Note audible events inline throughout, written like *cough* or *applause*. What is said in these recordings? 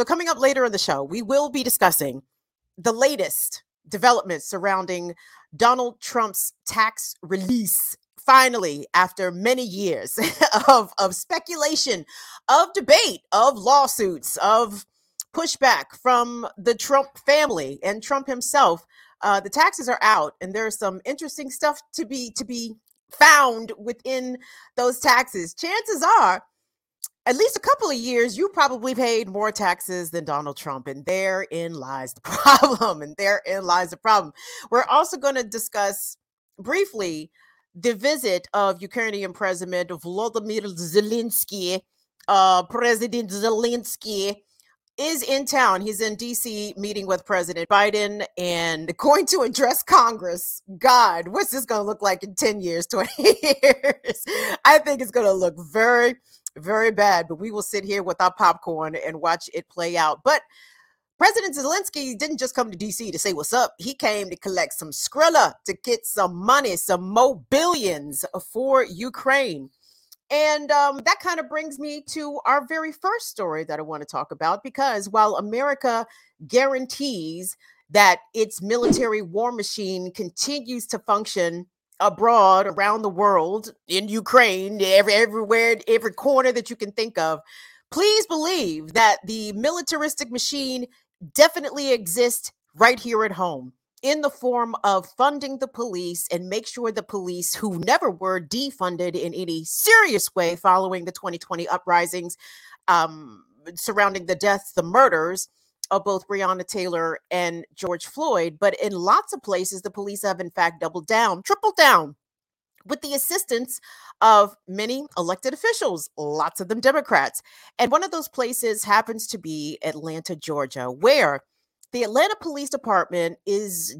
So, coming up later in the show, we will be discussing the latest developments surrounding Donald Trump's tax release. Finally, after many years *laughs* of, of speculation, of debate, of lawsuits, of pushback from the Trump family and Trump himself, uh, the taxes are out, and there's some interesting stuff to be to be found within those taxes. Chances are at least a couple of years, you probably paid more taxes than Donald Trump. And therein lies the *laughs* problem. And therein lies the problem. We're also going to discuss briefly the visit of Ukrainian President Volodymyr Zelensky. Uh, President Zelensky is in town. He's in DC meeting with President Biden and *laughs* going to address Congress. God, what's this going to look like in 10 years, *laughs* 20 years? I think it's going to look very very bad, but we will sit here with our popcorn and watch it play out. But President Zelensky didn't just come to DC to say what's up. He came to collect some Skrilla, to get some money, some mo billions for Ukraine. And um, that kind of brings me to our very first story that I want to talk about because while America guarantees that its military war machine continues to function abroad around the world in Ukraine, every, everywhere, every corner that you can think of. Please believe that the militaristic machine definitely exists right here at home in the form of funding the police and make sure the police who never were defunded in any serious way following the 2020 uprisings um, surrounding the deaths, the murders, of both Breonna Taylor and George Floyd. But in lots of places, the police have in fact doubled down, tripled down with the assistance of many elected officials, lots of them Democrats. And one of those places happens to be Atlanta, Georgia, where the Atlanta Police Department is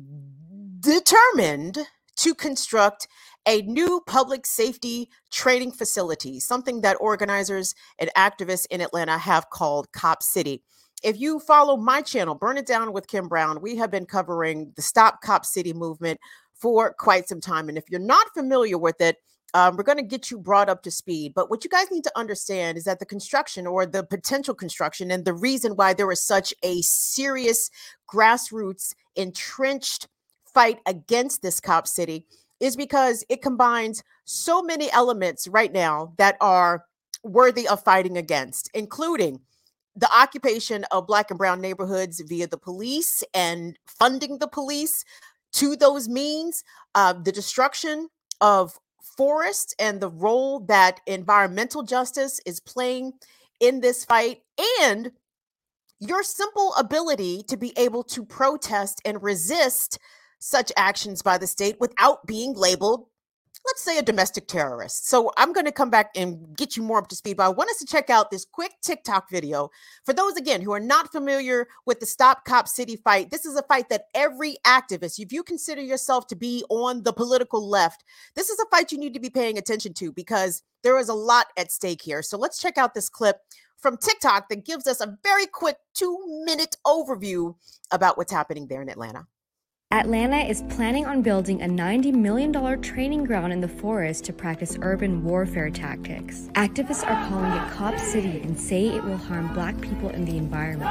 determined to construct a new public safety training facility, something that organizers and activists in Atlanta have called Cop City if you follow my channel, Burn It Down with Kim Brown, we have been covering the Stop Cop City movement for quite some time. And if you're not familiar with it, um, we're going to get you brought up to speed. But what you guys need to understand is that the construction or the potential construction and the reason why there is such a serious grassroots entrenched fight against this cop city is because it combines so many elements right now that are worthy of fighting against, including the occupation of black and brown neighborhoods via the police and funding the police to those means, uh, the destruction of forests and the role that environmental justice is playing in this fight, and your simple ability to be able to protest and resist such actions by the state without being labeled let's say a domestic terrorist. So I'm going to come back and get you more up to speed, but I want us to check out this quick TikTok video. For those, again, who are not familiar with the Stop Cop City fight, this is a fight that every activist, if you consider yourself to be on the political left, this is a fight you need to be paying attention to because there is a lot at stake here. So let's check out this clip from TikTok that gives us a very quick two minute overview about what's happening there in Atlanta. Atlanta is planning on building a $90 million training ground in the forest to practice urban warfare tactics. Activists are calling it Cop City and say it will harm black people and the environment.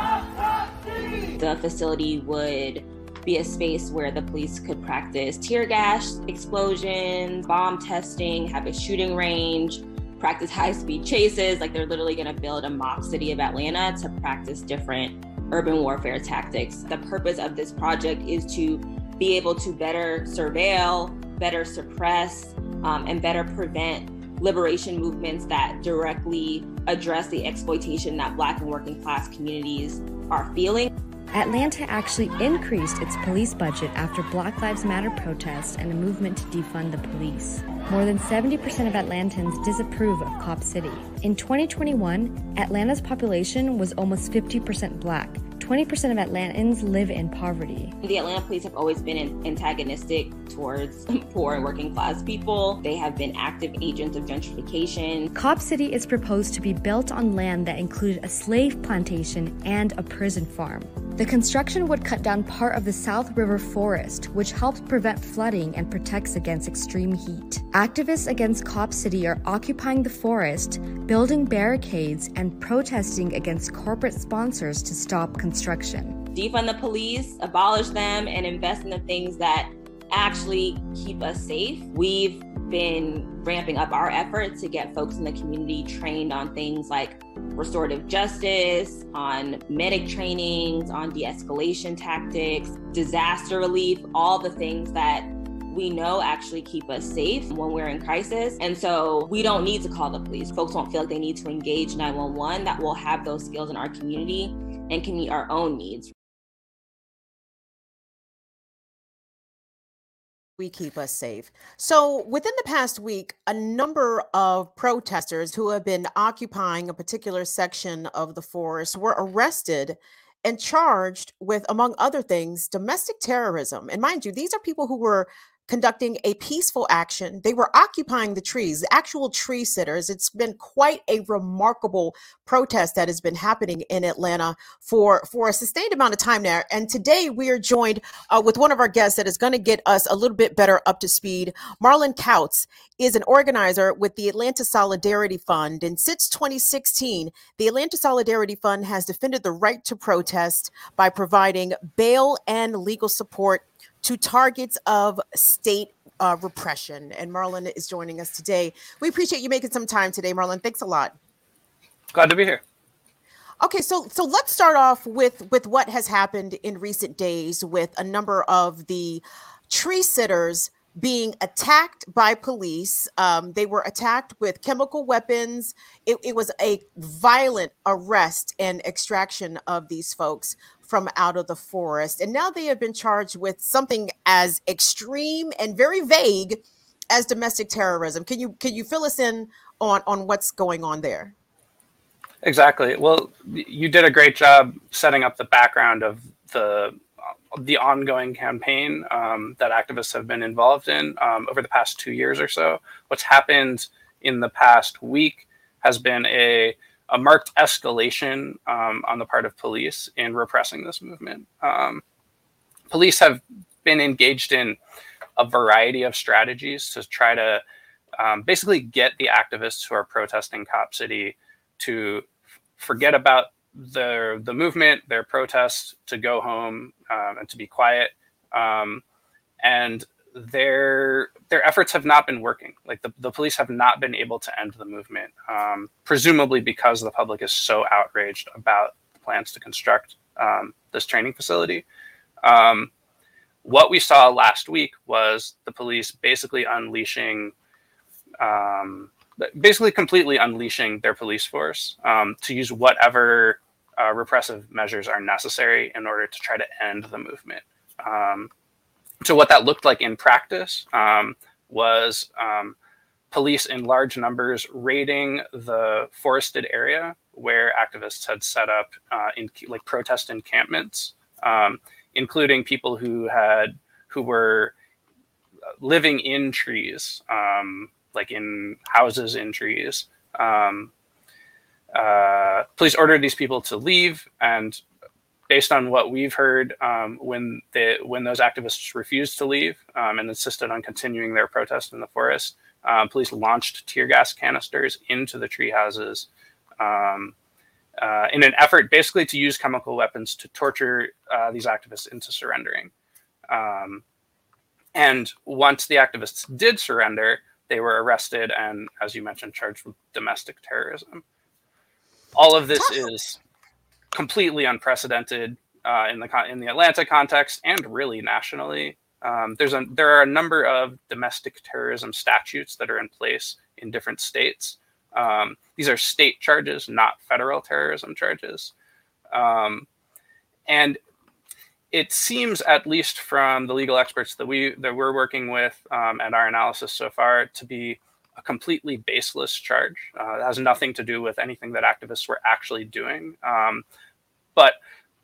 The facility would be a space where the police could practice tear gas explosions, bomb testing, have a shooting range, practice high speed chases. Like they're literally going to build a mock city of Atlanta to practice different urban warfare tactics. The purpose of this project is to be able to better surveil, better suppress, um, and better prevent liberation movements that directly address the exploitation that Black and working class communities are feeling. Atlanta actually increased its police budget after Black Lives Matter protests and a movement to defund the police. More than 70% of Atlantans disapprove of Cop City. In 2021, Atlanta's population was almost 50% black, 20% of Atlantans live in poverty. The Atlanta police have always been antagonistic towards *laughs* poor and working class people. They have been active agents of gentrification. Cop City is proposed to be built on land that included a slave plantation and a prison farm. The construction would cut down part of the South River forest, which helps prevent flooding and protects against extreme heat. Activists against Cop City are occupying the forest, building barricades, and protesting against corporate sponsors to stop construction. Defund the police, abolish them, and invest in the things that actually keep us safe. We've been ramping up our efforts to get folks in the community trained on things like restorative justice, on medic trainings, on de escalation tactics, disaster relief, all the things that we know actually keep us safe when we're in crisis. And so we don't need to call the police. Folks won't feel like they need to engage 911, that we'll have those skills in our community and can meet our own needs. We keep us safe. So, within the past week, a number of protesters who have been occupying a particular section of the forest were arrested and charged with, among other things, domestic terrorism. And mind you, these are people who were conducting a peaceful action. They were occupying the trees, the actual tree sitters. It's been quite a remarkable protest that has been happening in Atlanta for, for a sustained amount of time now. And today we are joined uh, with one of our guests that is going to get us a little bit better up to speed. Marlon Kautz is an organizer with the Atlanta Solidarity Fund. And since 2016, the Atlanta Solidarity Fund has defended the right to protest by providing bail and legal support to targets of state uh, repression. And Marlon is joining us today. We appreciate you making some time today, Marlon. Thanks a lot. Glad to be here. Okay, so so let's start off with with what has happened in recent days with a number of the tree sitters being attacked by police. Um, they were attacked with chemical weapons. It, it was a violent arrest and extraction of these folks from out of the forest. And now they have been charged with something as extreme and very vague as domestic terrorism. Can you can you fill us in on on what's going on there? Exactly. Well, you did a great job setting up the background of the the ongoing campaign um, that activists have been involved in um, over the past two years or so. What's happened in the past week has been a a marked escalation um, on the part of police in repressing this movement. Um, police have been engaged in a variety of strategies to try to um, basically get the activists who are protesting Cop City to forget about the the movement, their protests, to go home um, and to be quiet. Um, and their their efforts have not been working. Like the, the police have not been able to end the movement, um, presumably because the public is so outraged about the plans to construct um, this training facility. Um, what we saw last week was the police basically unleashing, um, basically completely unleashing their police force um, to use whatever uh, repressive measures are necessary in order to try to end the movement. Um, so what that looked like in practice um, was um, police in large numbers raiding the forested area where activists had set up uh, in like protest encampments, um, including people who had who were living in trees, um, like in houses in trees. Um, uh, police ordered these people to leave and based on what we've heard, um, when the when those activists refused to leave um, and insisted on continuing their protest in the forest, um, police launched tear gas canisters into the tree houses um, uh, in an effort, basically, to use chemical weapons to torture uh, these activists into surrendering. Um, and once the activists did surrender, they were arrested and, as you mentioned, charged with domestic terrorism. All of this is completely unprecedented uh, in the in the Atlanta context and really nationally. Um, there's a there are a number of domestic terrorism statutes that are in place in different states. Um, these are state charges, not federal terrorism charges, um, and it seems, at least from the legal experts that we that we're working with um, and our analysis so far, to be a completely baseless charge. Uh, it has nothing to do with anything that activists were actually doing, um, but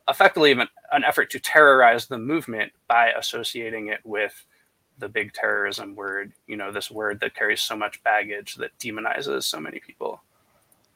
effectively an, an effort to terrorize the movement by associating it with the big terrorism word, you know, this word that carries so much baggage that demonizes so many people.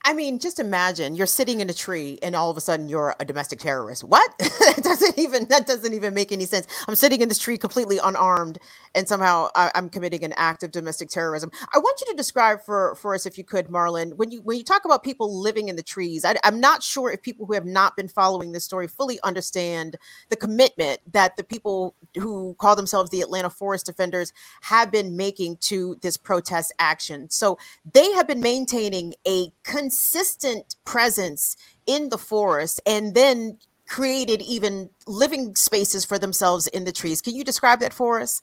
I mean, just imagine you're sitting in a tree and all of a sudden you're a domestic terrorist. What? *laughs* that doesn't even that doesn't even make any sense. I'm sitting in this tree completely unarmed and somehow I, am committing an act of domestic terrorism. I want you to describe for for us, if you could, Marlon, when you when you talk about people living in the trees. I, I'm not sure if people who have not been following this story fully understand the commitment that the people who call themselves the Atlanta Forest Defenders have been making to this protest action. So they have been maintaining a consistent presence in the forest and then created even living spaces for themselves in the trees. Can you describe that for us?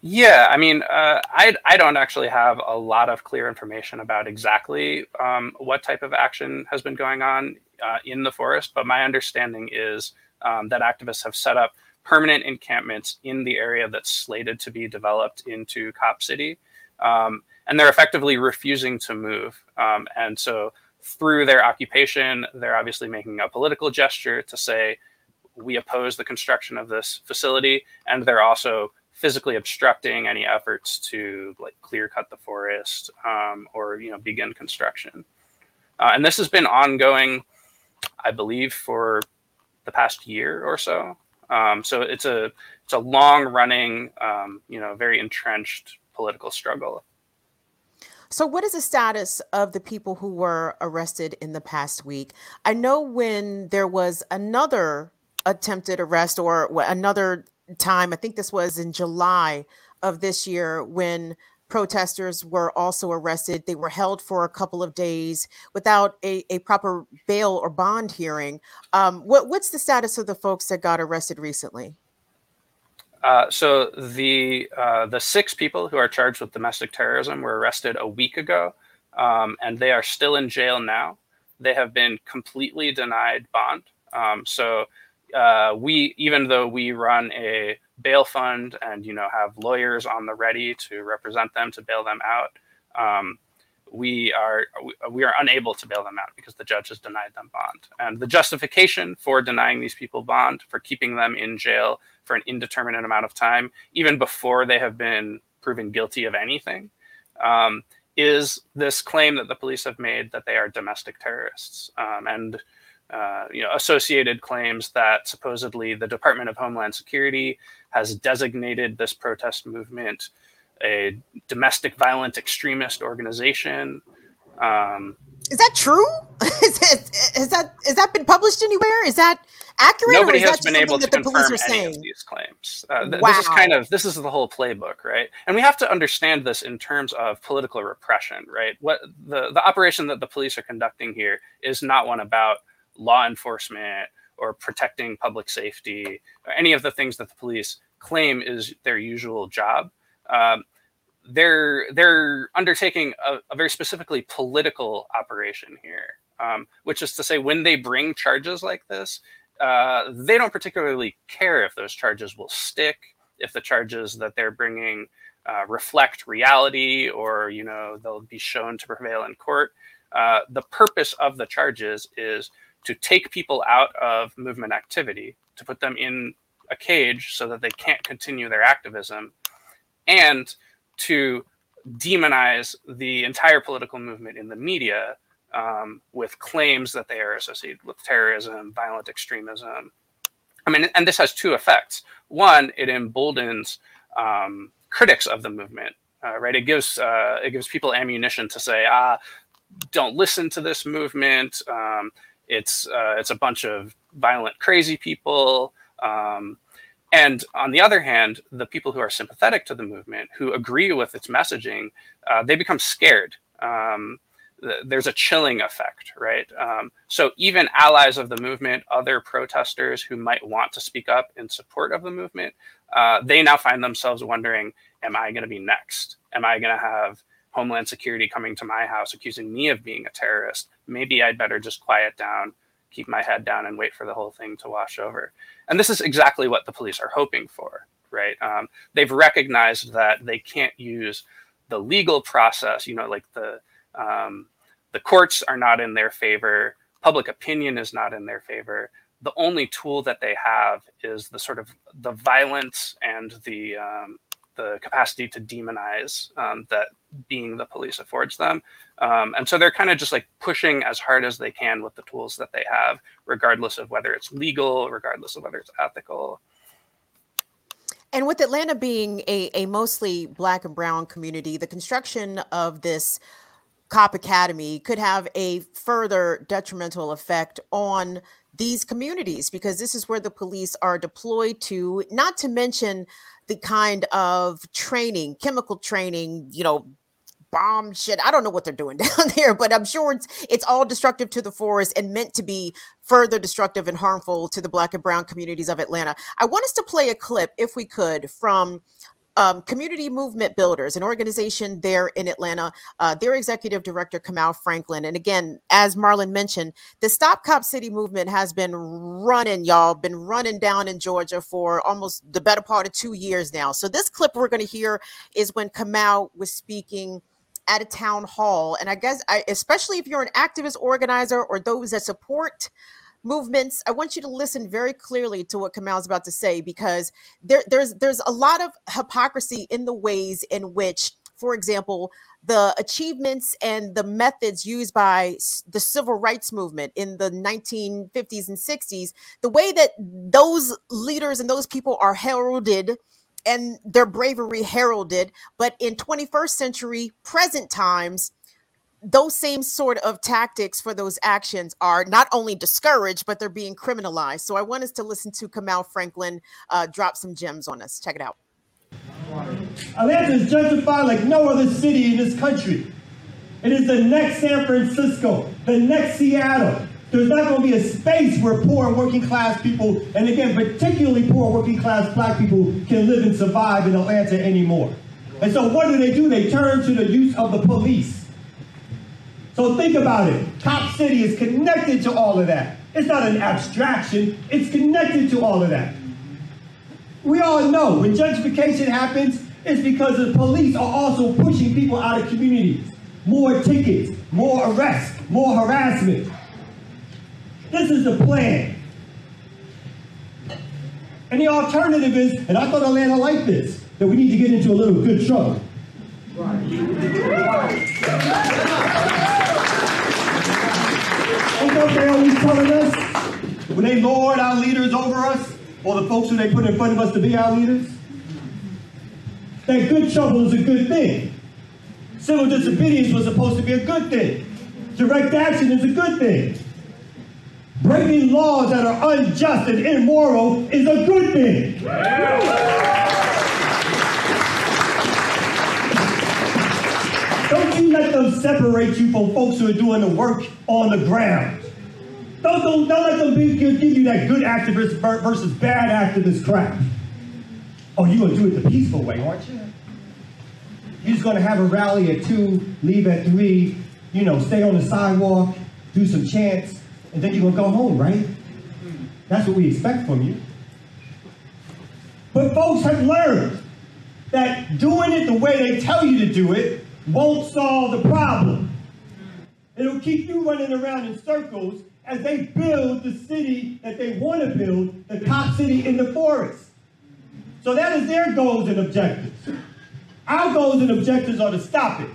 Yeah, I mean, uh, I I don't actually have a lot of clear information about exactly um, what type of action has been going on uh, in the forest, but my understanding is um, that activists have set up permanent encampments in the area that's slated to be developed into Cop City, um, and they're effectively refusing to move. Um, and so, through their occupation, they're obviously making a political gesture to say we oppose the construction of this facility, and they're also physically obstructing any efforts to like clear cut the forest um, or you know begin construction. Uh, and this has been ongoing, I believe, for the past year or so. Um, so it's a it's a long running, um, you know, very entrenched political struggle. So, what is the status of the people who were arrested in the past week? I know when there was another attempted arrest or another time. I think this was in July of this year when protesters were also arrested. They were held for a couple of days without a, a proper bail or bond hearing. Um, what, what's the status of the folks that got arrested recently? Uh, so the uh, the six people who are charged with domestic terrorism were arrested a week ago, um, and they are still in jail now. They have been completely denied bond. Um, so uh, we even though we run a bail fund and you know have lawyers on the ready to represent them to bail them out um, we are we are unable to bail them out because the judge has denied them bond. And the justification for denying these people bond for keeping them in jail for an indeterminate amount of time even before they have been proven guilty of anything um, is this claim that the police have made that they are domestic terrorists. Um, and uh, you know, associated claims that supposedly the Department of Homeland Security has designated this protest movement a domestic violent extremist organization. Um, is that true? *laughs* is, that is that been published anywhere? Is that accurate? Nobody has been able to confirm any saying? of these claims. Uh, th- wow. This is kind of this is the whole playbook, right? And we have to understand this in terms of political repression, right? What the the operation that the police are conducting here is not one about law enforcement or protecting public safety or any of the things that the police claim is their usual job. Um, they're they're undertaking a, a, very specifically political operation here, um, which is to say, when they bring charges like this, uh, they don't particularly care if those charges will stick, if the charges that they're bringing uh, reflect reality, or you know they'll be shown to prevail in court. Uh, the purpose of the charges is to take people out of movement activity, to put them in a cage so that they can't continue their activism, and to demonize the entire political movement in the media um, with claims that they are associated with terrorism, violent extremism. I mean, and this has two effects. One, it emboldens um, critics of the movement, uh, right? It gives uh, it gives people ammunition to say, ah, don't listen to this movement. Um, it's uh, it's a bunch of violent, crazy people. Um, and on the other hand, the people who are sympathetic to the movement, who agree with its messaging, uh, they become scared. Um, th- there's a chilling effect, right? Um, so even allies of the movement, other protesters who might want to speak up in support of the movement, uh, they now find themselves wondering, "Am I going to be next? Am I going to have Homeland Security coming to my house accusing me of being a terrorist, maybe I'd better just quiet down, keep my head down, and wait for the whole thing to wash over. And this is exactly what the police are hoping for, right? Um, they've recognized that they can't use the legal process, you know, like the um, the courts are not in their favor, public opinion is not in their favor. The only tool that they have is the sort of the violence and the um, the capacity to demonize um, that being the police affords them. Um, and so they're kind of just like pushing as hard as they can with the tools that they have, regardless of whether it's legal, regardless of whether it's ethical. And with Atlanta being a, a mostly black and brown community, the construction of this cop academy could have a further detrimental effect on these communities because this is where the police are deployed to, not to mention the kind of training, chemical training, you know, bomb shit. I don't know what they're doing *laughs* down there, but I'm sure it's it's all destructive to the forest and meant to be further destructive and harmful to the black and brown communities of Atlanta. I want us to play a clip, if we could, from um, Community Movement Builders, an organization there in Atlanta, uh, their executive director, Kamau Franklin. And again, as Marlon mentioned, the Stop Cop City movement has been running, y'all, been running down in Georgia for almost the better part of two years now. So this clip we're going to hear is when Kamau was speaking at a town hall. And I guess, I, especially if you're an activist organizer or those that support movements, I want you to listen very clearly to what Kamau's about to say because there, there's there's a lot of hypocrisy in the ways in which, for example, the achievements and the methods used by the civil rights movement in the 1950s and 60s, the way that those leaders and those people are heralded and their bravery heralded, but in 21st century present times, those same sort of tactics for those actions are not only discouraged, but they're being criminalized. So I want us to listen to Kamau Franklin uh, drop some gems on us. Check it out. Atlanta is justified like no other city in this country. It is the next San Francisco, the next Seattle. There's not going to be a space where poor and working class people, and again, particularly poor working class black people, can live and survive in Atlanta anymore. And so what do they do? They turn to the use of the police. So think about it. Cop City is connected to all of that. It's not an abstraction, it's connected to all of that. We all know when gentrification happens, it's because the police are also pushing people out of communities. More tickets, more arrests, more harassment. This is the plan. And the alternative is, and I thought Atlanta liked this, that we need to get into a little good trouble. Right. What they always telling us? When they lord our leaders over us, or the folks who they put in front of us to be our leaders? That good trouble is a good thing. Civil disobedience was supposed to be a good thing. Direct action is a good thing. Breaking laws that are unjust and immoral is a good thing. Don't you let them separate you from folks who are doing the work on the ground. Don't, don't, don't let them be, give, you that good activist versus bad activist crap. Oh, you're going to do it the peaceful way, aren't you? You're just going to have a rally at 2, leave at 3, you know, stay on the sidewalk, do some chants, and then you're going to go home, right? Hmm. That's what we expect from you. But folks have learned that doing it the way they tell you to do it won't solve the problem. Hmm. It'll keep you running around in circles as they build the city that they want to build, the cop city in the forest. So that is their goals and objectives. Our goals and objectives are to stop it.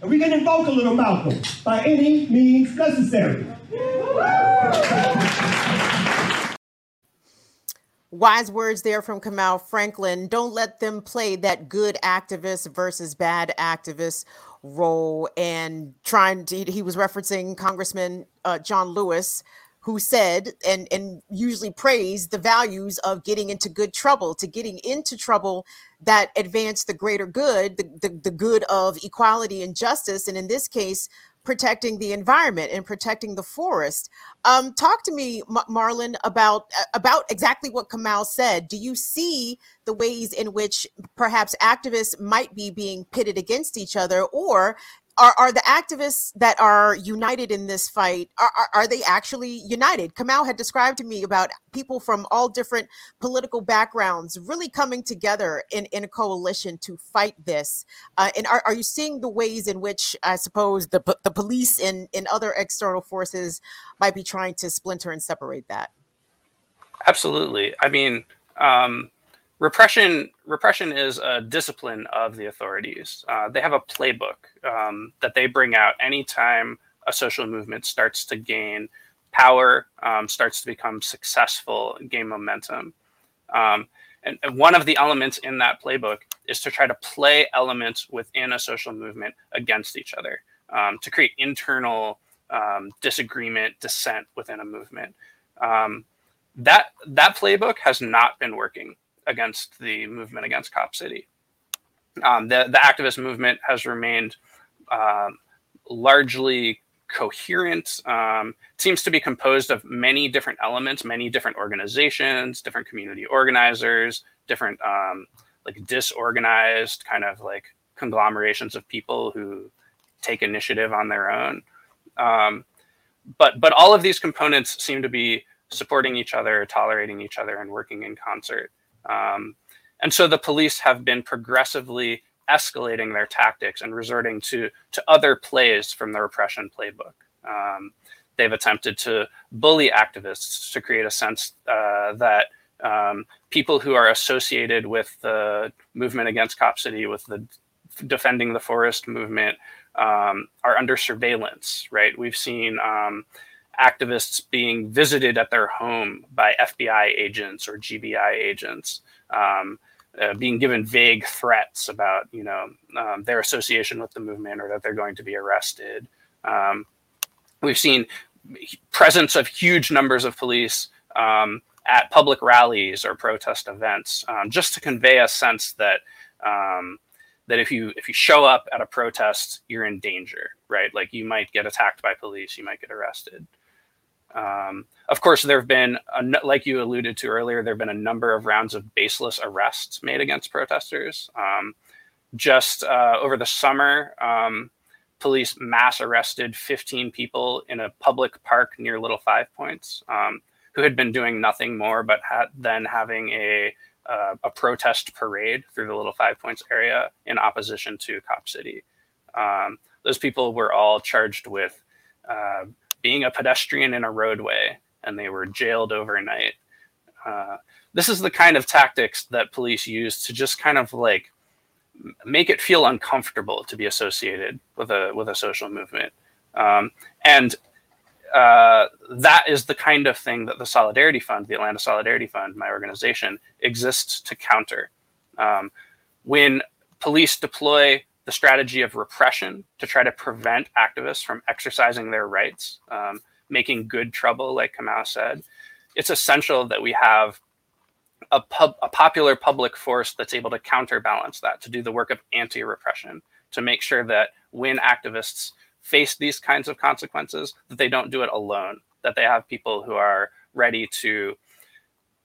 And we can invoke a little Malcolm by any means necessary. Wise words there from Kamau Franklin. Don't let them play that good activist versus bad activist role and trying to he was referencing congressman uh, john lewis who said and and usually praised the values of getting into good trouble to getting into trouble that advance the greater good the, the, the good of equality and justice and in this case protecting the environment and protecting the forest. Um, talk to me, M- Marlon, about uh, about exactly what Kamau said. Do you see the ways in which perhaps activists might be being pitted against each other, or are, are the activists that are united in this fight are, are, are, they actually united? Kamau had described to me about people from all different political backgrounds really coming together in, in a coalition to fight this. Uh, and are, are you seeing the ways in which i suppose the, the police and, and other external forces might be trying to splinter and separate that? Absolutely. I mean um, repression repression is a discipline of the authorities. Uh, they have a playbook um, that they bring out anytime a social movement starts to gain power, um, starts to become successful, gain momentum. Um, and, and, one of the elements in that playbook is to try to play elements within a social movement against each other um, to create internal um, disagreement, dissent within a movement. Um, that that playbook has not been working against the movement against Cop City. Um, the the activist movement has remained um, largely coherent. Um, seems to be composed of many different elements, many different organizations, different community organizers, different um, like disorganized kind of like conglomerations of people who take initiative on their own. Um, but but all of these components seem to be supporting each other, tolerating each other, and working in concert. Um, and so the police have been progressively escalating their tactics and resorting to to other plays from the repression playbook. Um, they've attempted to bully activists to create a sense uh, that um, people who are associated with the movement against Cop City, with the defending the forest movement, um, are under surveillance. Right? We've seen um, activists being visited at their home by FBI agents or GBI agents, um, uh, being given vague threats about you know um, their association with the movement or that they're going to be arrested. Um, we've seen presence of huge numbers of police um, at public rallies or protest events, um, just to convey a sense that um, that if you if you show up at a protest, you're in danger, right? Like you might get attacked by police, you might get arrested. Um, of course, there have been, a, like you alluded to earlier, there have been a number of rounds of baseless arrests made against protesters. Um, just uh, over the summer, um, police mass arrested 15 people in a public park near Little Five Points um, who had been doing nothing more but then having a uh, a protest parade through the Little Five Points area in opposition to Cop City. Um, those people were all charged with uh, being a pedestrian in a roadway, and they were jailed overnight. Uh, this is the kind of tactics that police use to just kind of like make it feel uncomfortable to be associated with a with a social movement, um, and uh, that is the kind of thing that the Solidarity Fund, the Atlanta Solidarity Fund, my organization, exists to counter. Um, when police deploy the strategy of repression to try to prevent activists from exercising their rights, um, making good trouble, like Kamau said, it's essential that we have a, pub, a popular public force that's able to counterbalance that, to do the work of anti repression, to make sure that when activists face these kinds of consequences, that they don't do it alone, that they have people who are ready to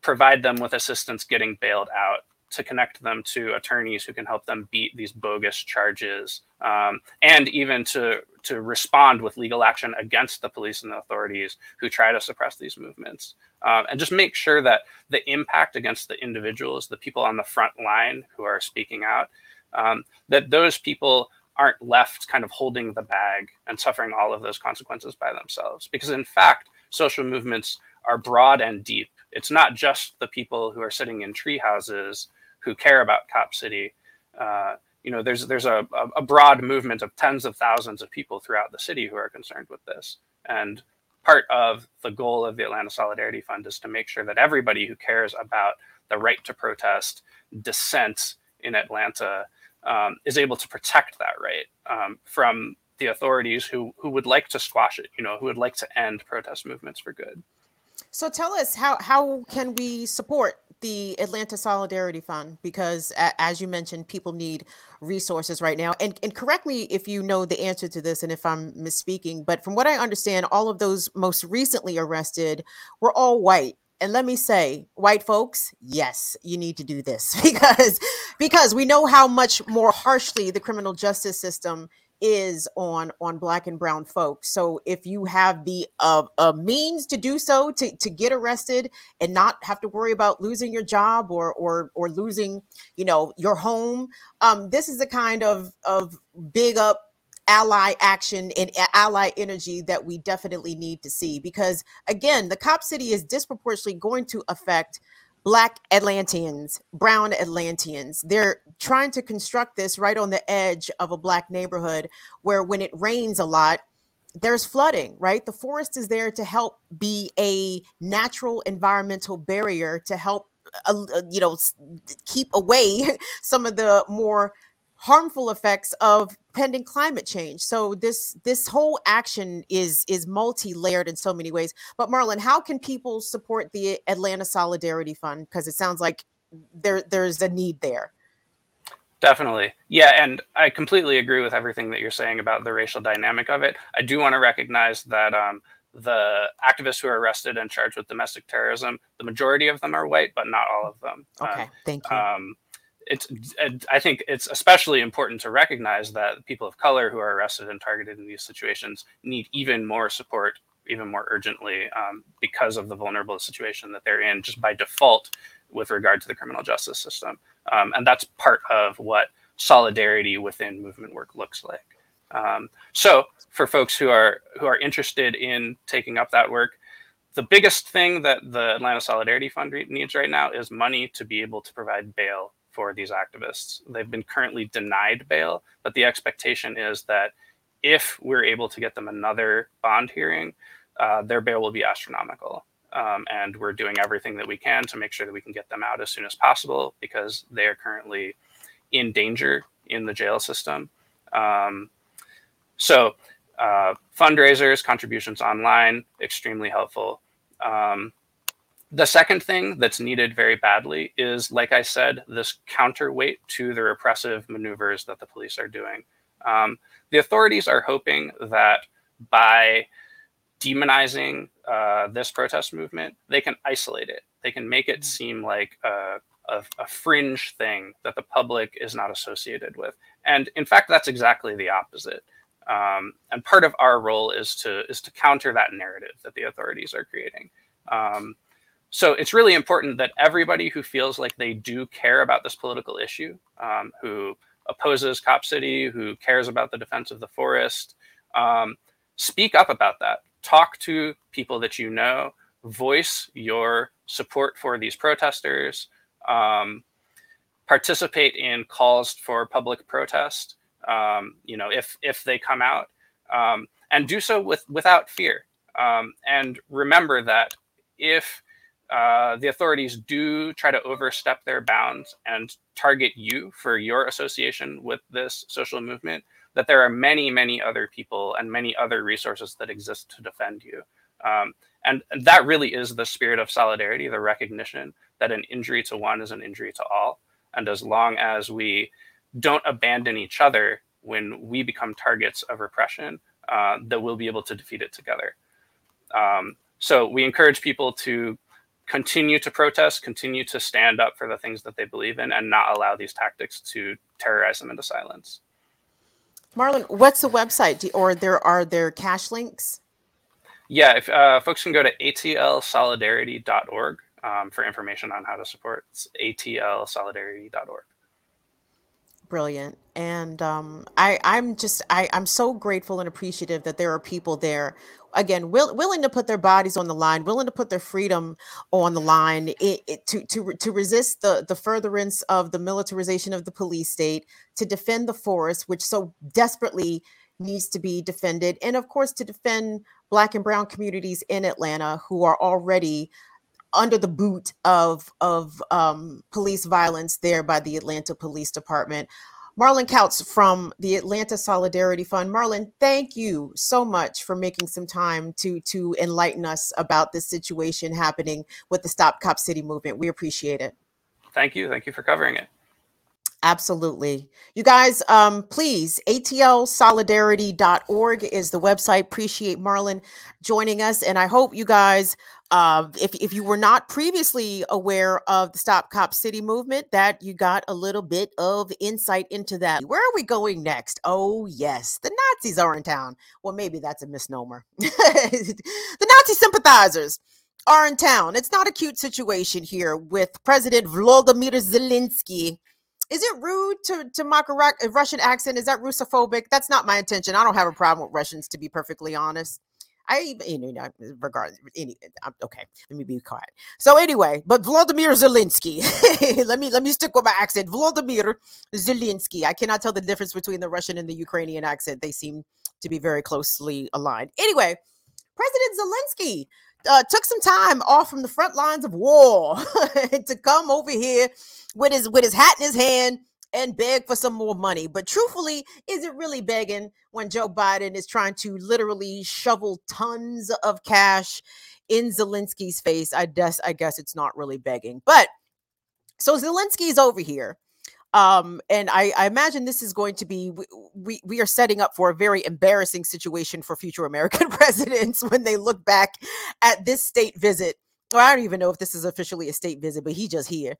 provide them with assistance getting bailed out, to connect them to attorneys who can help them beat these bogus charges, um, and even to to respond with legal action against the police and the authorities who try to suppress these movements, um, and just make sure that the impact against the individuals, the people on the front line who are speaking out, um, that those people aren't left kind of holding the bag and suffering all of those consequences by themselves. Because in fact, social movements are broad and deep. It's not just the people who are sitting in tree houses who care about Cop City. Uh, you know, there's there's a, a broad movement of tens of thousands of people throughout the city who are concerned with this. And part of the goal of the Atlanta Solidarity Fund is to make sure that everybody who cares about the right to protest, dissent in Atlanta, um, is able to protect that right um, from the authorities who who would like to squash it. You know, who would like to end protest movements for good. So tell us how how can we support the Atlanta Solidarity Fund because, as you mentioned, people need resources right now. And, and correct me if you know the answer to this and if I'm misspeaking, but from what I understand, all of those most recently arrested were all white. And let me say, white folks, yes, you need to do this *laughs* because because we know how much more harshly the criminal justice system is on on black and brown folks. So if you have the uh, uh, means to do so to, to get arrested and not have to worry about losing your job or or or losing you know your home um this is the kind of of big up ally action and ally energy that we definitely need to see because again the cop city is disproportionately going to affect Black Atlanteans, brown Atlanteans. They're trying to construct this right on the edge of a Black neighborhood where, when it rains a lot, there's flooding, right? The forest is there to help be a natural environmental barrier to help, uh, uh you know, keep away *laughs* some of the more harmful effects of pending climate change. So this this whole action is is multi-layered in so many ways. But Marlon, how can people support the Atlanta Solidarity Fund because it sounds like there there's a need there. Definitely. Yeah, and I completely agree with everything that you're saying about the racial dynamic of it. I do want to recognize that um, the activists who are arrested and charged with domestic terrorism, the majority of them are white, but not all of them. Okay, um, thank you. Um, it's I think it's especially important to recognize that people of color who are arrested and targeted in these situations need even more support, even more urgently, um, because of the vulnerable situation that they're in, just by default, with regard to the criminal justice system. Um, and that's part of what solidarity within movement work looks like. Um, so, for folks who are who are interested in taking up that work, the biggest thing that the Atlanta Solidarity Fund needs right now is money to be able to provide bail for these activists. They've been currently denied bail, but the expectation is that if we're able to get them another bond hearing, uh, their bail will be astronomical. Um, and we're doing everything that we can to make sure that we can get them out as soon as possible because they are currently in danger in the jail system. Um, so, uh, fundraisers, contributions online, extremely helpful. Um, the second thing that's needed very badly is, like I said, this counterweight to the repressive maneuvers that the police are doing. Um, the authorities are hoping that by demonizing uh, this protest movement, they can isolate it. They can make it seem like a, a, a, fringe thing that the public is not associated with. And in fact, that's exactly the opposite. Um, and part of our role is to is to counter that narrative that the authorities are creating. Um, so it's really important that everybody who feels like they do care about this political issue, um, who opposes Cop City, who cares about the defense of the forest, um, speak up about that. Talk to people that you know, voice your support for these protesters, um, participate in calls for public protest. Um, you know, if if they come out, um, and do so with without fear. Um, and remember that if uh, the authorities do try to overstep their bounds and target you for your association with this social movement, that there are many, many other people and many other resources that exist to defend you. Um, and, and that really is the spirit of solidarity, the recognition that an injury to one is an injury to all. And as long as we don't abandon each other when we become targets of repression, uh, that we'll be able to defeat it together. Um, so we encourage people to continue to protest, continue to stand up for the things that they believe in, and not allow these tactics to terrorize them into silence. Marlon, what's the website, or there are there cash links? Yeah, if uh, folks can go to atlsolidarity.org um, for information on how to support. It's atlsolidarity.org. Brilliant, and um, I, I'm just I, I'm so grateful and appreciative that there are people there again will, willing to put their bodies on the line willing to put their freedom on the line it, it, to, to, to resist the, the furtherance of the militarization of the police state to defend the forest which so desperately needs to be defended and of course to defend black and brown communities in atlanta who are already under the boot of of um, police violence there by the atlanta police department Marlon Kautz from the Atlanta Solidarity Fund. Marlon, thank you so much for making some time to to enlighten us about this situation happening with the Stop Cop City movement. We appreciate it. Thank you. Thank you for covering it. Absolutely. You guys, um, please, atlsolidarity.org is the website. Appreciate Marlon joining us. And I hope you guys uh, if, if you were not previously aware of the Stop Cop City movement, that you got a little bit of insight into that. Where are we going next? Oh, yes, the Nazis are in town. Well, maybe that's a misnomer. *laughs* the Nazi sympathizers are in town. It's not a cute situation here with President Volodymyr Zelensky. Is it rude to, to mock a, Russian accent? Is that Russophobic? That's not my intention. I don't have a problem with Russians, to be perfectly honest. I, you know, regardless, any, okay, let me be quiet. So anyway, but Vladimir Zelensky, *laughs* let me let me stick with my accent. Vladimir Zelensky. I cannot tell the difference between the Russian and the Ukrainian accent. They seem to be very closely aligned. Anyway, President Zelensky uh, took some time off from the front lines of war *laughs* to come over here with his with his hat in his hand and beg for some more money. But truthfully, is it really begging when Joe Biden is trying to literally shovel tons of cash in Zelensky's face? I guess I guess it's not really begging. But so Zelensky's over here. Um, and I, I imagine this is going to be we, we are setting up for a very embarrassing situation for future American *laughs* presidents when they look back at this state visit. Or I don't even know if this is officially a state visit, but he just here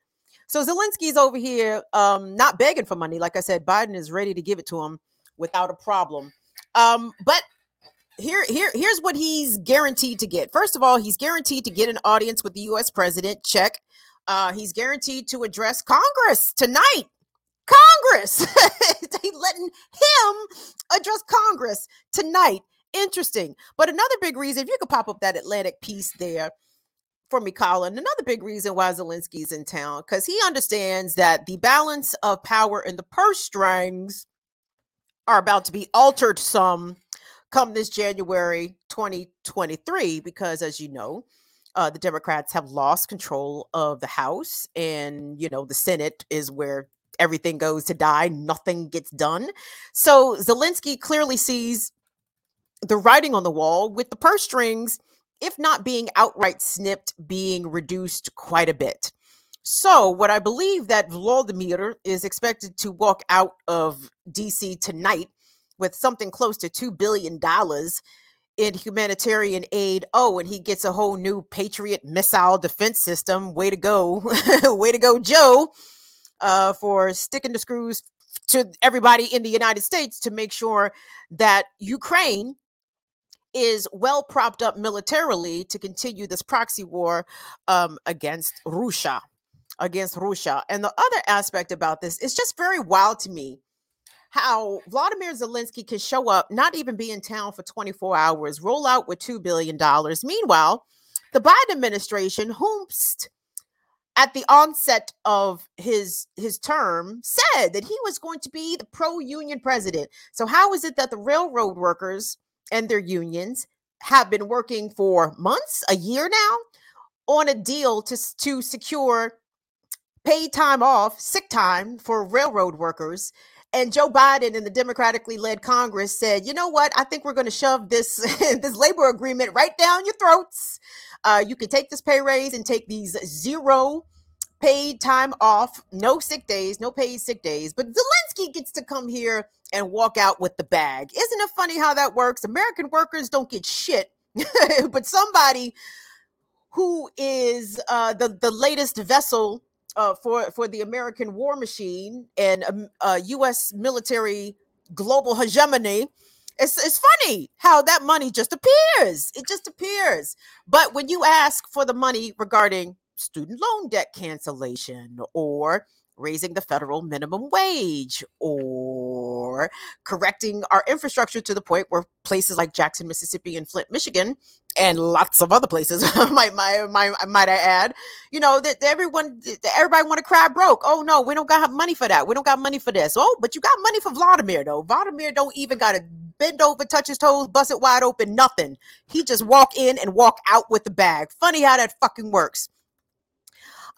so Zelensky's over here, um, not begging for money. Like I said, Biden is ready to give it to him without a problem. Um, but here, here, here's what he's guaranteed to get. First of all, he's guaranteed to get an audience with the U.S. president. Check. Uh, he's guaranteed to address Congress tonight. Congress, *laughs* they letting him address Congress tonight. Interesting. But another big reason, if you could pop up that Atlantic piece there, for me, Colin, another big reason why Zelensky's in town, because he understands that the balance of power and the purse strings are about to be altered some come this January 2023, because as you know, uh, the Democrats have lost control of the House, and you know, the Senate is where everything goes to die, nothing gets done. So Zelensky clearly sees the writing on the wall with the purse strings if not being outright snipped, being reduced quite a bit. So, what I believe that Vladimir is expected to walk out of DC tonight with something close to $2 billion in humanitarian aid. Oh, and he gets a whole new Patriot missile defense system. Way to go. *laughs* Way to go, Joe, uh, for sticking the screws to everybody in the United States to make sure that Ukraine is well propped up militarily to continue this proxy war um, against Russia, against Russia. And the other aspect about this is just very wild to me how Vladimir Zelensky can show up, not even be in town for 24 hours, roll out with $2 billion. Meanwhile, the Biden administration, whomst at the onset of his his term said that he was going to be the pro-union president. So how is it that the railroad workers and their unions have been working for months, a year now, on a deal to, to secure paid time off, sick time for railroad workers. And Joe Biden and the democratically led Congress said, "You know what? I think we're going to shove this *laughs* this labor agreement right down your throats. Uh, you can take this pay raise and take these zero paid time off, no sick days, no paid sick days. But Zelensky gets to come here and walk out with the bag. Isn't it funny how that works? American workers don't get shit, *laughs* but somebody who is uh, the the latest vessel uh, for for the American war machine and um, uh, U.S. military global hegemony. It's, it's funny how that money just appears. It just appears. But when you ask for the money regarding student loan debt cancellation or raising the federal minimum wage or correcting our infrastructure to the point where places like Jackson, Mississippi and Flint, Michigan and lots of other places *laughs* might, might, might, might I add, you know, that everyone, everybody want to cry broke. Oh no, we don't got money for that. We don't got money for this. Oh, but you got money for Vladimir though. Vladimir don't even got to bend over, touch his toes, bust it wide open, nothing. He just walk in and walk out with the bag. Funny how that fucking works.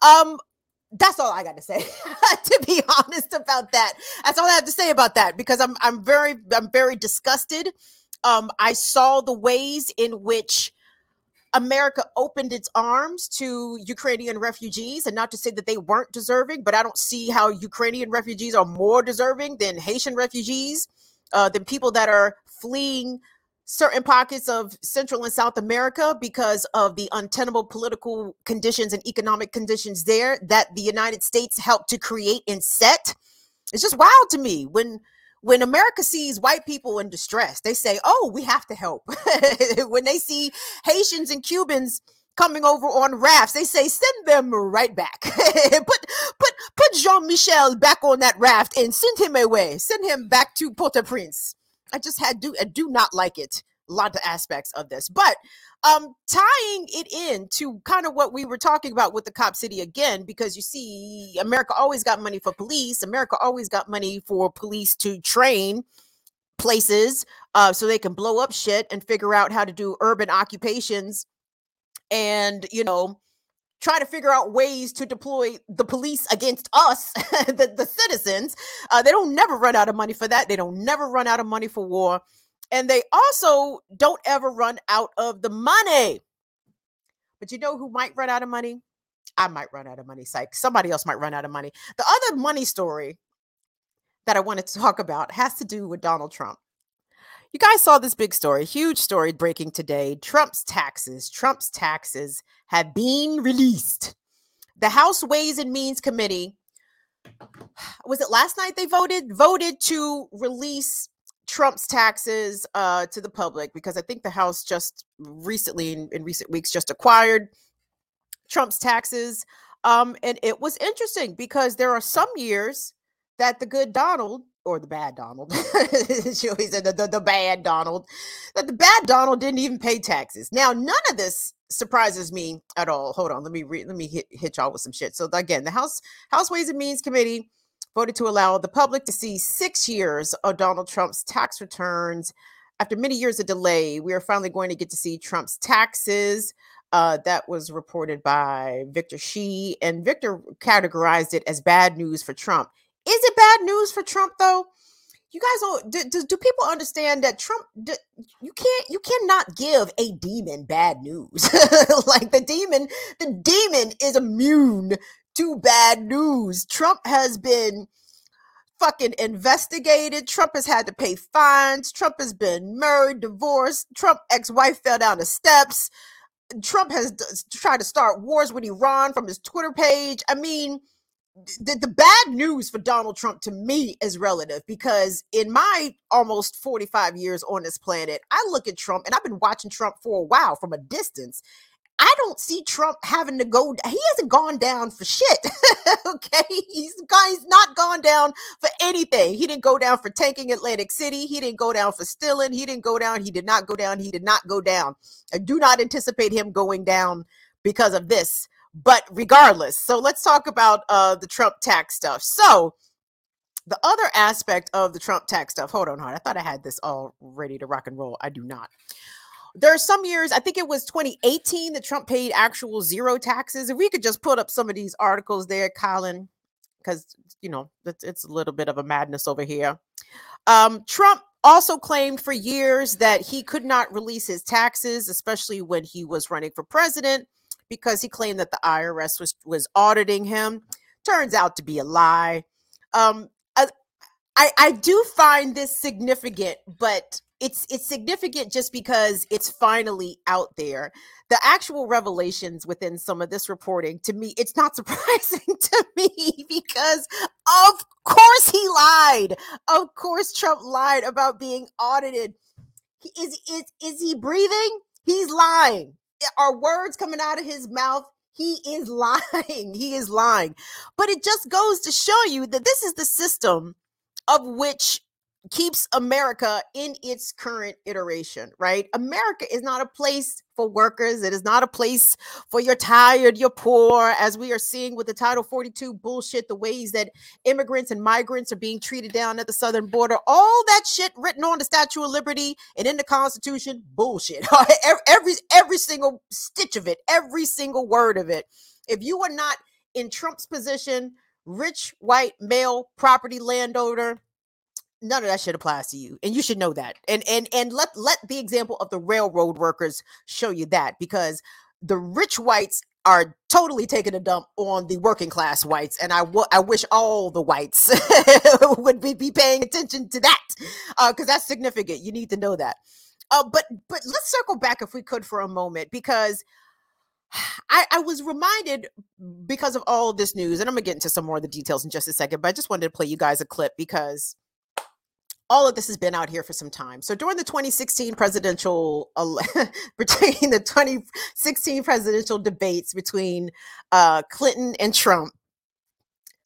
Um, that's all I got to say. *laughs* to be *laughs* honest about that, that's all I have to say about that because I'm I'm very I'm very disgusted. Um, I saw the ways in which America opened its arms to Ukrainian refugees, and not to say that they weren't deserving, but I don't see how Ukrainian refugees are more deserving than Haitian refugees, uh, than people that are fleeing certain pockets of Central and South America because of the untenable political conditions and economic conditions there that the United States helped to create and set. It's just wild to me when when America sees white people in distress, they say, "Oh, we have to help." *laughs* when they see Haitians and Cubans coming over on rafts, they say, "Send them right back." *laughs* put put put Jean Michel back on that raft and send him away. Send him back to Port-au-Prince. I just had do I do not like it. A lot of aspects of this. But um, tying it in to kind of what we were talking about with the cop city again, because you see, America always got money for police. America always got money for police to train places uh, so they can blow up shit and figure out how to do urban occupations and you know try to figure out ways to deploy the police against us *laughs* the, the citizens uh, they don't never run out of money for that they don't never run out of money for war and they also don't ever run out of the money. But you know who might run out of money? I might run out of money psych somebody else might run out of money. The other money story that I wanted to talk about has to do with Donald Trump. You guys saw this big story, huge story breaking today. Trump's taxes, Trump's taxes have been released. The House Ways and Means Committee, was it last night they voted? Voted to release Trump's taxes uh, to the public because I think the House just recently, in, in recent weeks, just acquired Trump's taxes. Um, and it was interesting because there are some years that the good Donald or the bad Donald, *laughs* she always said the, the, the bad Donald, that the bad Donald didn't even pay taxes. Now, none of this surprises me at all. Hold on, let me re- let me hit, hit y'all with some shit. So again, the House House Ways and Means Committee voted to allow the public to see six years of Donald Trump's tax returns. After many years of delay, we are finally going to get to see Trump's taxes. Uh, that was reported by Victor Shi, and Victor categorized it as bad news for Trump. Is it bad news for Trump though? You guys don't do, do, do people understand that Trump do, you can't you cannot give a demon bad news. *laughs* like the demon the demon is immune to bad news. Trump has been fucking investigated. Trump has had to pay fines. Trump has been married, divorced. Trump ex-wife fell down the steps. Trump has d- tried to start wars with Iran from his Twitter page. I mean, the, the bad news for Donald Trump to me is relative because in my almost 45 years on this planet, I look at Trump and I've been watching Trump for a while from a distance. I don't see Trump having to go. He hasn't gone down for shit. *laughs* okay, he's he's not gone down for anything. He didn't go down for tanking Atlantic City. He didn't go down for stealing. He didn't go down. He did not go down. He did not go down. I do not anticipate him going down because of this but regardless, so let's talk about uh, the Trump tax stuff. So, the other aspect of the Trump tax stuff, hold on, hard. I thought I had this all ready to rock and roll. I do not. There are some years, I think it was 2018, that Trump paid actual zero taxes. If we could just put up some of these articles there, Colin, because, you know, it's, it's a little bit of a madness over here. Um, Trump also claimed for years that he could not release his taxes, especially when he was running for president because he claimed that the IRS was was auditing him. Turns out to be a lie. Um, I, I do find this significant, but it's it's significant just because it's finally out there. The actual revelations within some of this reporting, to me, it's not *laughs* surprising to me because of course he lied. Of course, Trump lied about being audited. Is is is he breathing? He's lying are words coming out of his mouth he is *laughs* lying he is lying. But it just goes to show you that this is the system of which keeps America in its current iteration, right? America is not a place for workers. It is not a place for you're tired, you're poor, as we are seeing with the Title 42 bullshit, the ways that immigrants and migrants are being treated down at the southern border. All that shit written on the Statue of Liberty and in the Constitution, bullshit. *laughs* every every single stitch of it, every single word of it. If you are not in Trump's position, rich white male property landowner, none of that shit applies to you and you should know that and and and let let the example of the railroad workers show you that because the rich whites are totally taking a dump on the working class whites and I, w- I wish all the whites *laughs* would be, be paying attention to that because uh, that's significant you need to know that. Uh, but but let's circle back if we could for a moment because I, I, was reminded because of all this news, and I'm gonna get into some more of the details in just a second, but I just wanted to play you guys a clip because all of this has been out here for some time. So during the 2016 presidential, *laughs* between the 2016 presidential debates between uh, Clinton and Trump,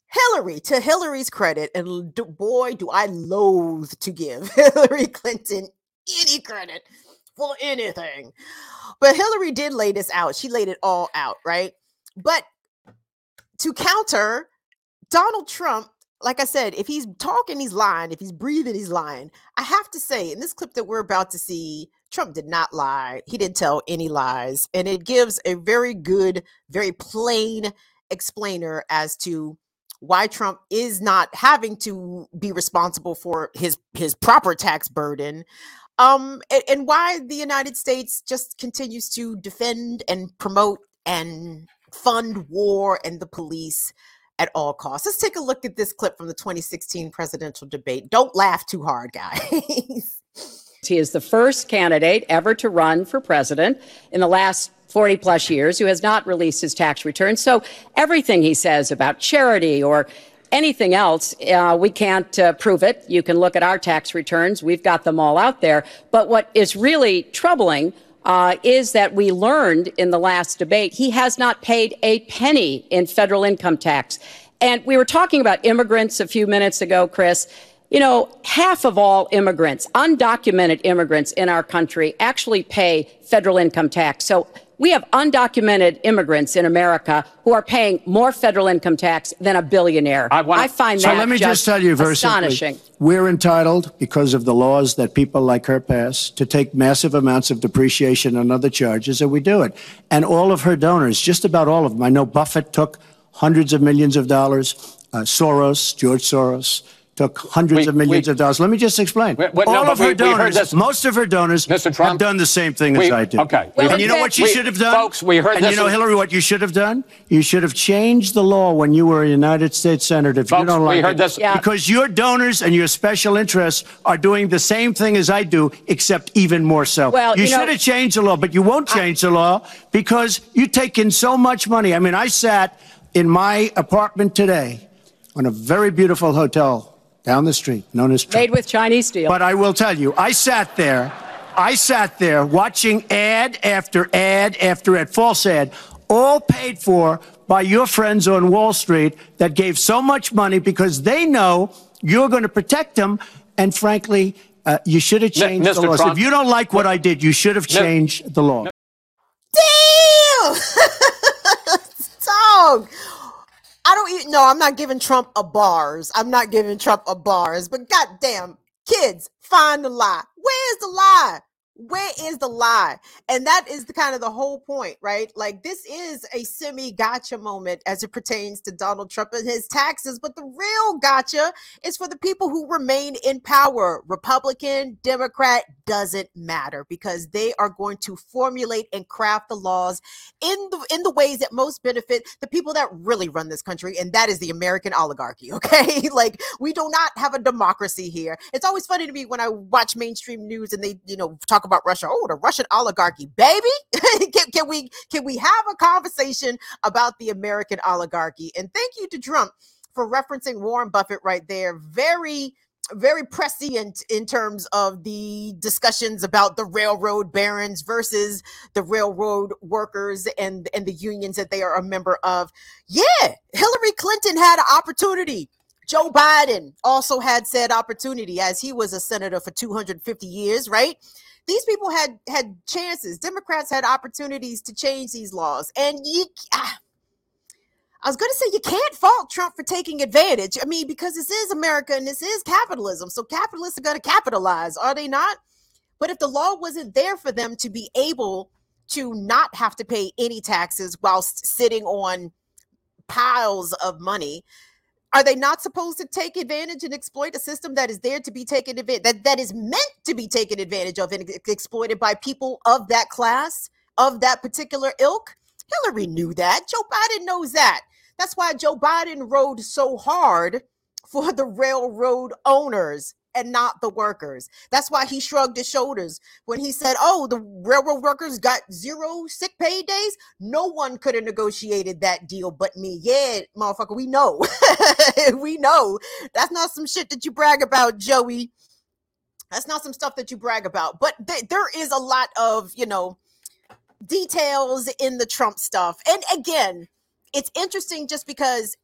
Hillary, to Hillary's credit, and boy, do I loathe to give *laughs* Hillary Clinton any credit for anything. But Hillary did lay this out. She laid it all out, right? But to counter, Donald Trump, like I said, if he's talking, he's lying. If he's breathing, he's lying. I have to say, in this clip that we're about to see, Trump did not lie. He didn't tell any lies. And it gives a very good, very plain explainer as to why Trump is not having to be responsible for his his proper tax burden um and, and why the United States just continues to defend and promote and fund war and the police at all costs. Let's take a look at this clip from the 2016 presidential debate. Don't laugh too hard, guys. *laughs* He is the first candidate ever to run for president in the last 40 plus years who has not released his tax returns. So everything he says about charity or anything else, uh, we can't uh, prove it. You can look at our tax returns. We've got them all out there. But what is really troubling uh, is that we learned in the last debate he has not paid a penny in federal income tax. And we were talking about immigrants a few minutes ago, Chris. You know, half of all immigrants, undocumented immigrants in our country, actually pay federal income tax. So we have undocumented immigrants in America who are paying more federal income tax than a billionaire. I, want, I find so that let me just, just tell you very astonishing. Simply, we're entitled, because of the laws that people like her pass, to take massive amounts of depreciation and other charges, and we do it. And all of her donors, just about all of them, I know Buffett took hundreds of millions of dollars, uh, Soros, George Soros, took hundreds we, of millions we, of dollars. Let me just explain. We, All no, of her donors, most of her donors, Mr. Trump, have done the same thing as I did. Okay. Well, and you know what you should have done? Folks, we heard and this. you know, Hillary, what you should have done? You should have changed the law when you were a United States Senator. If folks, you don't like we heard it, this. Yeah. Because your donors and your special interests are doing the same thing as I do, except even more so. Well, you, you should know, have changed the law, but you won't change I, the law because you take in so much money. I mean, I sat in my apartment today on a very beautiful hotel down the street, known as Trump. Made with Chinese steel. But I will tell you, I sat there, I sat there watching ad after ad after ad, false ad, all paid for by your friends on Wall Street that gave so much money because they know you're going to protect them. And frankly, uh, you should have changed M- the laws. Trump, if you don't like what I did, you should have changed M- the law. Damn! *laughs* Dog! I don't even know. I'm not giving Trump a bars. I'm not giving Trump a bars. But goddamn, kids, find the lie. Where's the lie? Where is the lie? And that is the kind of the whole point right? Like this is a semi gotcha moment as it pertains to donald trump and his taxes but the real gotcha is for the people who remain in power. Republican democrat doesn't matter because they are going to formulate and craft the laws in the in the ways that most benefit the people that really run this country and that is the american oligarchy *laughs* okay? Like we do not have a democracy here. It's always funny to me when i watch mainstream news and they you know talk talk about Russia. Oh, the Russian oligarchy, baby. *laughs* can, can we can we have a conversation about the American oligarchy? And thank you to Trump for referencing Warren Buffett right there. Very very prescient in terms of the discussions about the railroad barons versus the railroad workers and and the unions that they are a member of. Yeah, Hillary Clinton had an opportunity Joe Biden also had said opportunity as he was a senator for 250 years, right? These people had had chances. Democrats had opportunities to change these laws, and you. Ah, I was going to say you can't fault Trump for taking advantage. I mean, because this is America and this is capitalism. So capitalists are going to capitalize, are they not? But if the law wasn't there for them to be able to not have to pay any taxes whilst sitting on piles of money, are they not supposed to take advantage and exploit a system that is there to be taken advantage that, that is meant to be taken advantage of and exploited by people of that class, of that particular ilk? Hillary knew that. Joe Biden knows that. That's why Joe Biden rode so hard for the railroad owners and not the workers. That's why he shrugged his shoulders when he said, Oh, the railroad workers got zero sick pay days. No one could have negotiated that deal but me. Yeah, motherfucker, we know. *laughs* we know. That's not some shit that you brag about, Joey. That's not some stuff that you brag about. But th- there is a lot of, you know, details in the Trump stuff. And again, it's interesting just because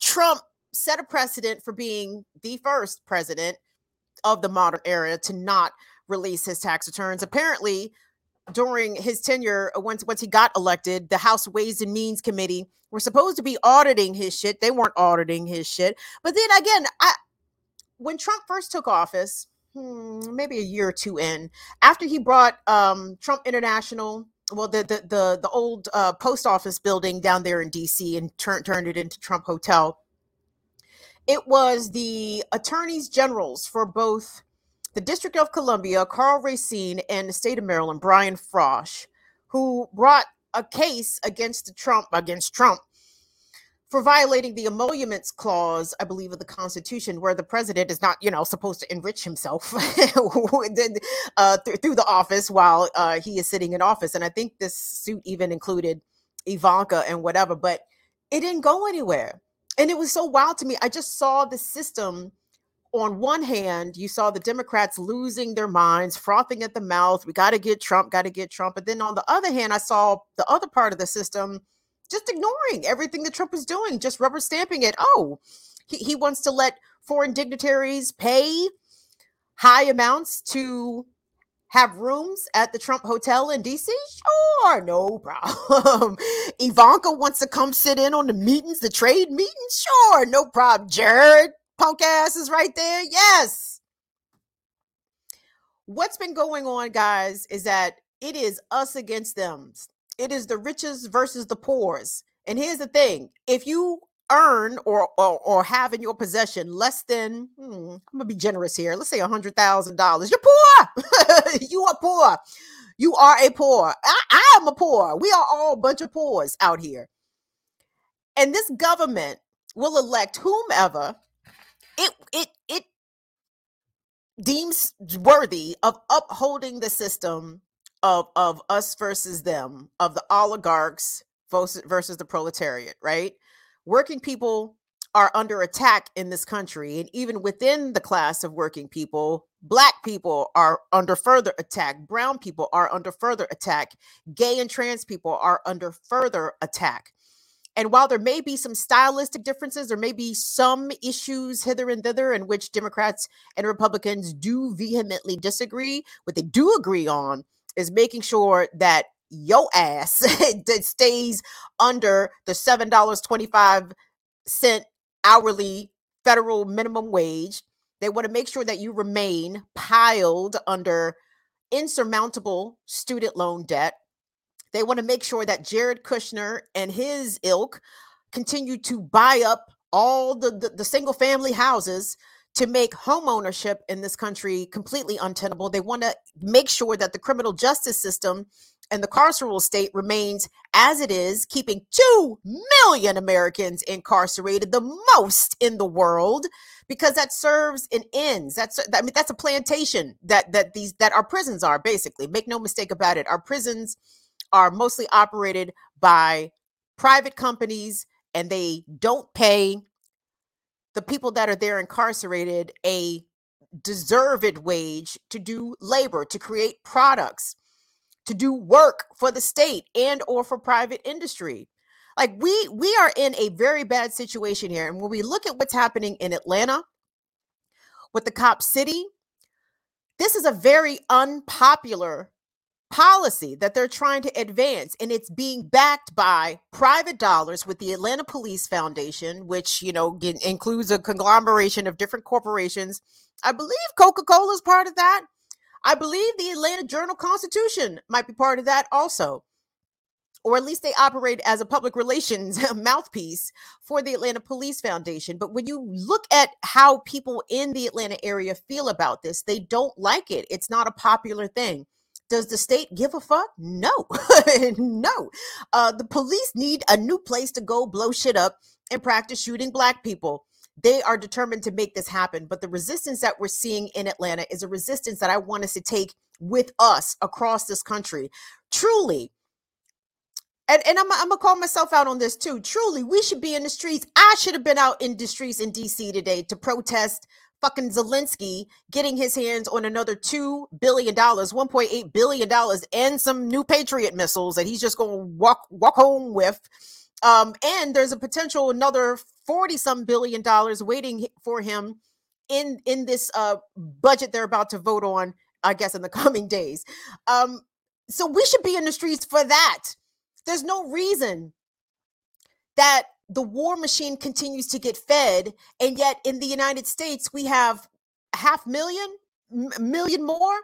Trump set a precedent for being the first president of the modern era to not release his tax returns. Apparently, during his tenure, uh, once once he got elected, the House Ways and Means Committee were supposed to be auditing his shit. They weren't auditing his shit. But then again, I when Trump first took office, hmm, maybe a year or two in, after he brought um, Trump International, well, the the the, the old uh, post office building down there in D.C. and turned turned it into Trump Hotel. It was the attorneys generals for both the District of Columbia, Karl Racine, and the state of Maryland, Brian Frosh, who brought a case against Trump against Trump for violating the emoluments clause, I believe, of the Constitution, where the president is not, you know, supposed to enrich himself *laughs* uh, through the office while uh, he is sitting in office. And I think this suit even included Ivanka and whatever, but it didn't go anywhere. And it was so wild to me. I just saw the system on one hand, you saw the Democrats losing their minds, frothing at the mouth. We got to get Trump, got to get Trump. But then on the other hand, I saw the other part of the system just ignoring everything that Trump was doing, just rubber stamping it. Oh, he, he wants to let foreign dignitaries pay high amounts to have rooms at the Trump Hotel in DC? Sure, no problem. *laughs* Ivanka wants to come sit in on the meetings, the trade meetings? Sure, no problem. Jared, punk ass is right there. Yes. What's been going on, guys, is that it is us against them. It is the riches versus the poors. And here's the thing if you earn or, or, or have in your possession less than, hmm, I'm gonna be generous here, let's say a hundred thousand dollars, you're poor. *laughs* you are poor. You are a poor. I, I am a poor. We are all a bunch of poors out here. And this government will elect whomever it it it deems worthy of upholding the system of of us versus them of the oligarchs versus, versus the proletariat right working people are under attack in this country and even within the class of working people black people are under further attack brown people are under further attack gay and trans people are under further attack and while there may be some stylistic differences, there may be some issues hither and thither in which Democrats and Republicans do vehemently disagree. What they do agree on is making sure that yo ass *laughs* that stays under the $7.25 hourly federal minimum wage. They want to make sure that you remain piled under insurmountable student loan debt they want to make sure that Jared Kushner and his ilk continue to buy up all the, the, the single family houses to make home ownership in this country completely untenable. They want to make sure that the criminal justice system and the carceral state remains as it is, keeping 2 million Americans incarcerated, the most in the world, because that serves and ends. That's I mean that's a plantation that that these that our prisons are basically. Make no mistake about it. Our prisons are mostly operated by private companies and they don't pay the people that are there incarcerated a deserved wage to do labor to create products to do work for the state and or for private industry. Like we we are in a very bad situation here and when we look at what's happening in atlanta with the cop city this is a very unpopular policy that they're trying to advance and it's being backed by private dollars with the Atlanta Police Foundation which you know includes a conglomeration of different corporations I believe Coca-Cola is part of that I believe the Atlanta Journal Constitution might be part of that also or at least they operate as a public relations *laughs* mouthpiece for the Atlanta Police Foundation. But when you look at how people in the Atlanta area feel about this, they don't like it. It's not a popular thing. Does the state give a fuck? No, *laughs* no. Uh, the police need a new place to go blow shit up and practice shooting black people. They are determined to make this happen. But the resistance that we're seeing in Atlanta is a resistance that I want us to take with us across this country. Truly, and, and I'm, I'm gonna call myself out on this too. Truly, we should be in the streets. I should have been out in the streets in DC today to protest fucking Zelensky getting his hands on another $2 billion, $1.8 billion, and some new Patriot missiles that he's just going to walk, walk home with. Um, and there's a potential another 40 some billion dollars waiting for him in in this uh, budget they're about to vote on I guess, in the *laughs* coming days. Um, so we should be in the streets for that. There's no reason that the war machine continues to get fed, and yet in the United States we have half million, m- million more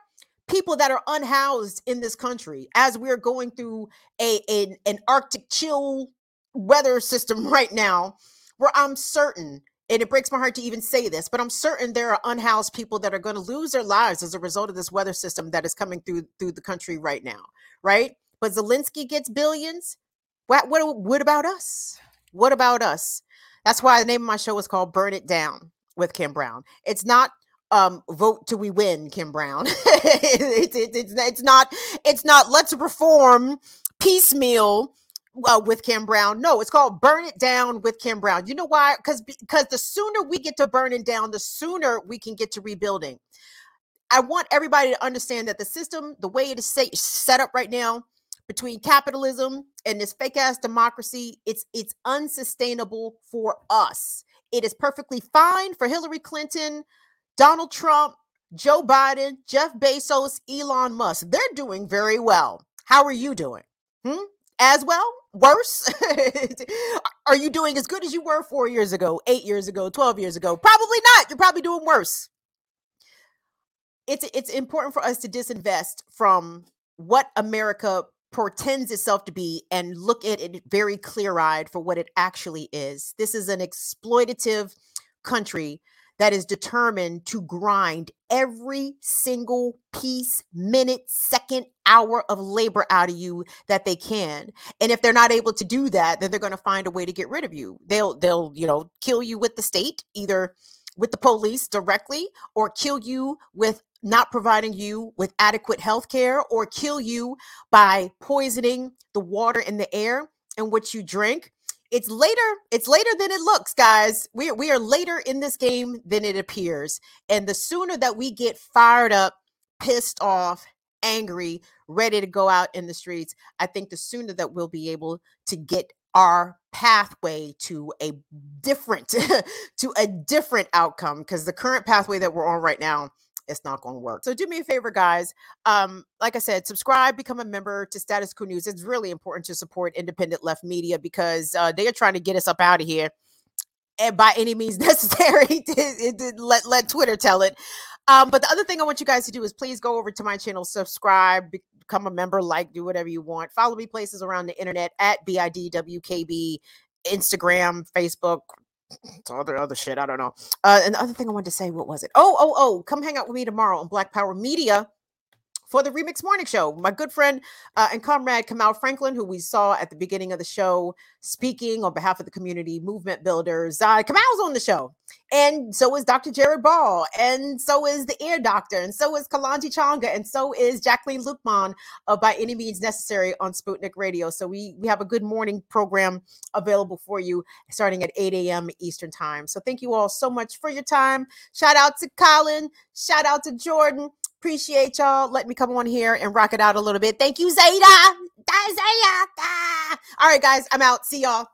people that are unhoused in this country as we're going through a, a an Arctic chill weather system *laughs* right now, where I'm certain and it breaks my heart to even say this, but I'm certain there are unhoused people that are going to lose their lives as a result of this weather system that is coming through through the country right now, right? But Zelensky gets billions. What what what about us? What about us? That's why the name of my show is called Burn It Down with Kim Brown. It's not um, vote till we win, Kim Brown. *laughs* it's, it's, not it's not let's reform piecemeal uh, with Kim Brown. No, it's called Burn It Down with Kim Brown. You know why? Because because the sooner we get to burning down, the sooner we can get to rebuilding. I want everybody to understand that the system, the way it is set up right now, between capitalism and this fake ass democracy, it's it's unsustainable for us. It is perfectly fine for Hillary Clinton, Donald Trump, Joe Biden, Jeff Bezos, Elon Musk. They're doing very well. How are you doing? Hmm? As well? Worse? *laughs* are you doing as good as you were four years ago, eight years ago, 12 years ago? Probably not. You're probably doing worse. It's it's important for us to disinvest from what America portends itself to be and look at it very clear eyed for what it actually is. This is an exploitative country that is determined to grind every single piece, minute, second, hour of labor out of you that they can. And if they're not able to do that, then they're going to find a way to get rid of you. They'll they'll, you know, kill you with the state, either with the police directly or kill you with not providing you with adequate health care or kill you by poisoning the water and the air in which you drink. It's later it's later than it looks guys. We, we are later in this game than it appears. And the sooner that we get fired up pissed off angry ready to go out in the streets i think the sooner that we'll be able to get our pathway to a different *laughs* to a different outcome. Because the current pathway that we're on right now it's not going to work. So do me a favor, guys. Um, like I said, subscribe, become a member to Status Quo News. It's really important to support independent left media because uh, they are trying to get us up out of here and by any means *laughs* necessary. let let Twitter tell it. Um, but the other thing I want you guys to do is please go over to my channel, subscribe, become a member, like, do whatever you want. Follow me places around the internet at BIDWKB, Instagram, Facebook, other other shit. I don't know. Uh, and the other thing I wanted to say, what was it? Oh, oh, oh! Come hang out with me tomorrow on Black Power Media for the Remix Morning Show. My good friend uh, and comrade Kamau Franklin, who we saw at the beginning of the show, speaking on behalf of the community movement builders. Uh, Kamau's on the show, and so is Dr. Jared Ball, and so is the Ear Doctor, and so is Kalonji Changa, and so is Jacqueline Luqman of By Any Means Necessary on Sputnik Radio. So we we have a good morning program available for you starting at 8 a.m. Eastern Time. So thank you all so much for your time. Shout out to Colin. Shout out to Jordan. Appreciate y'all. Let me come on here and rock it out a little bit. Thank you, Zayda. All right, guys, I'm out. See y'all.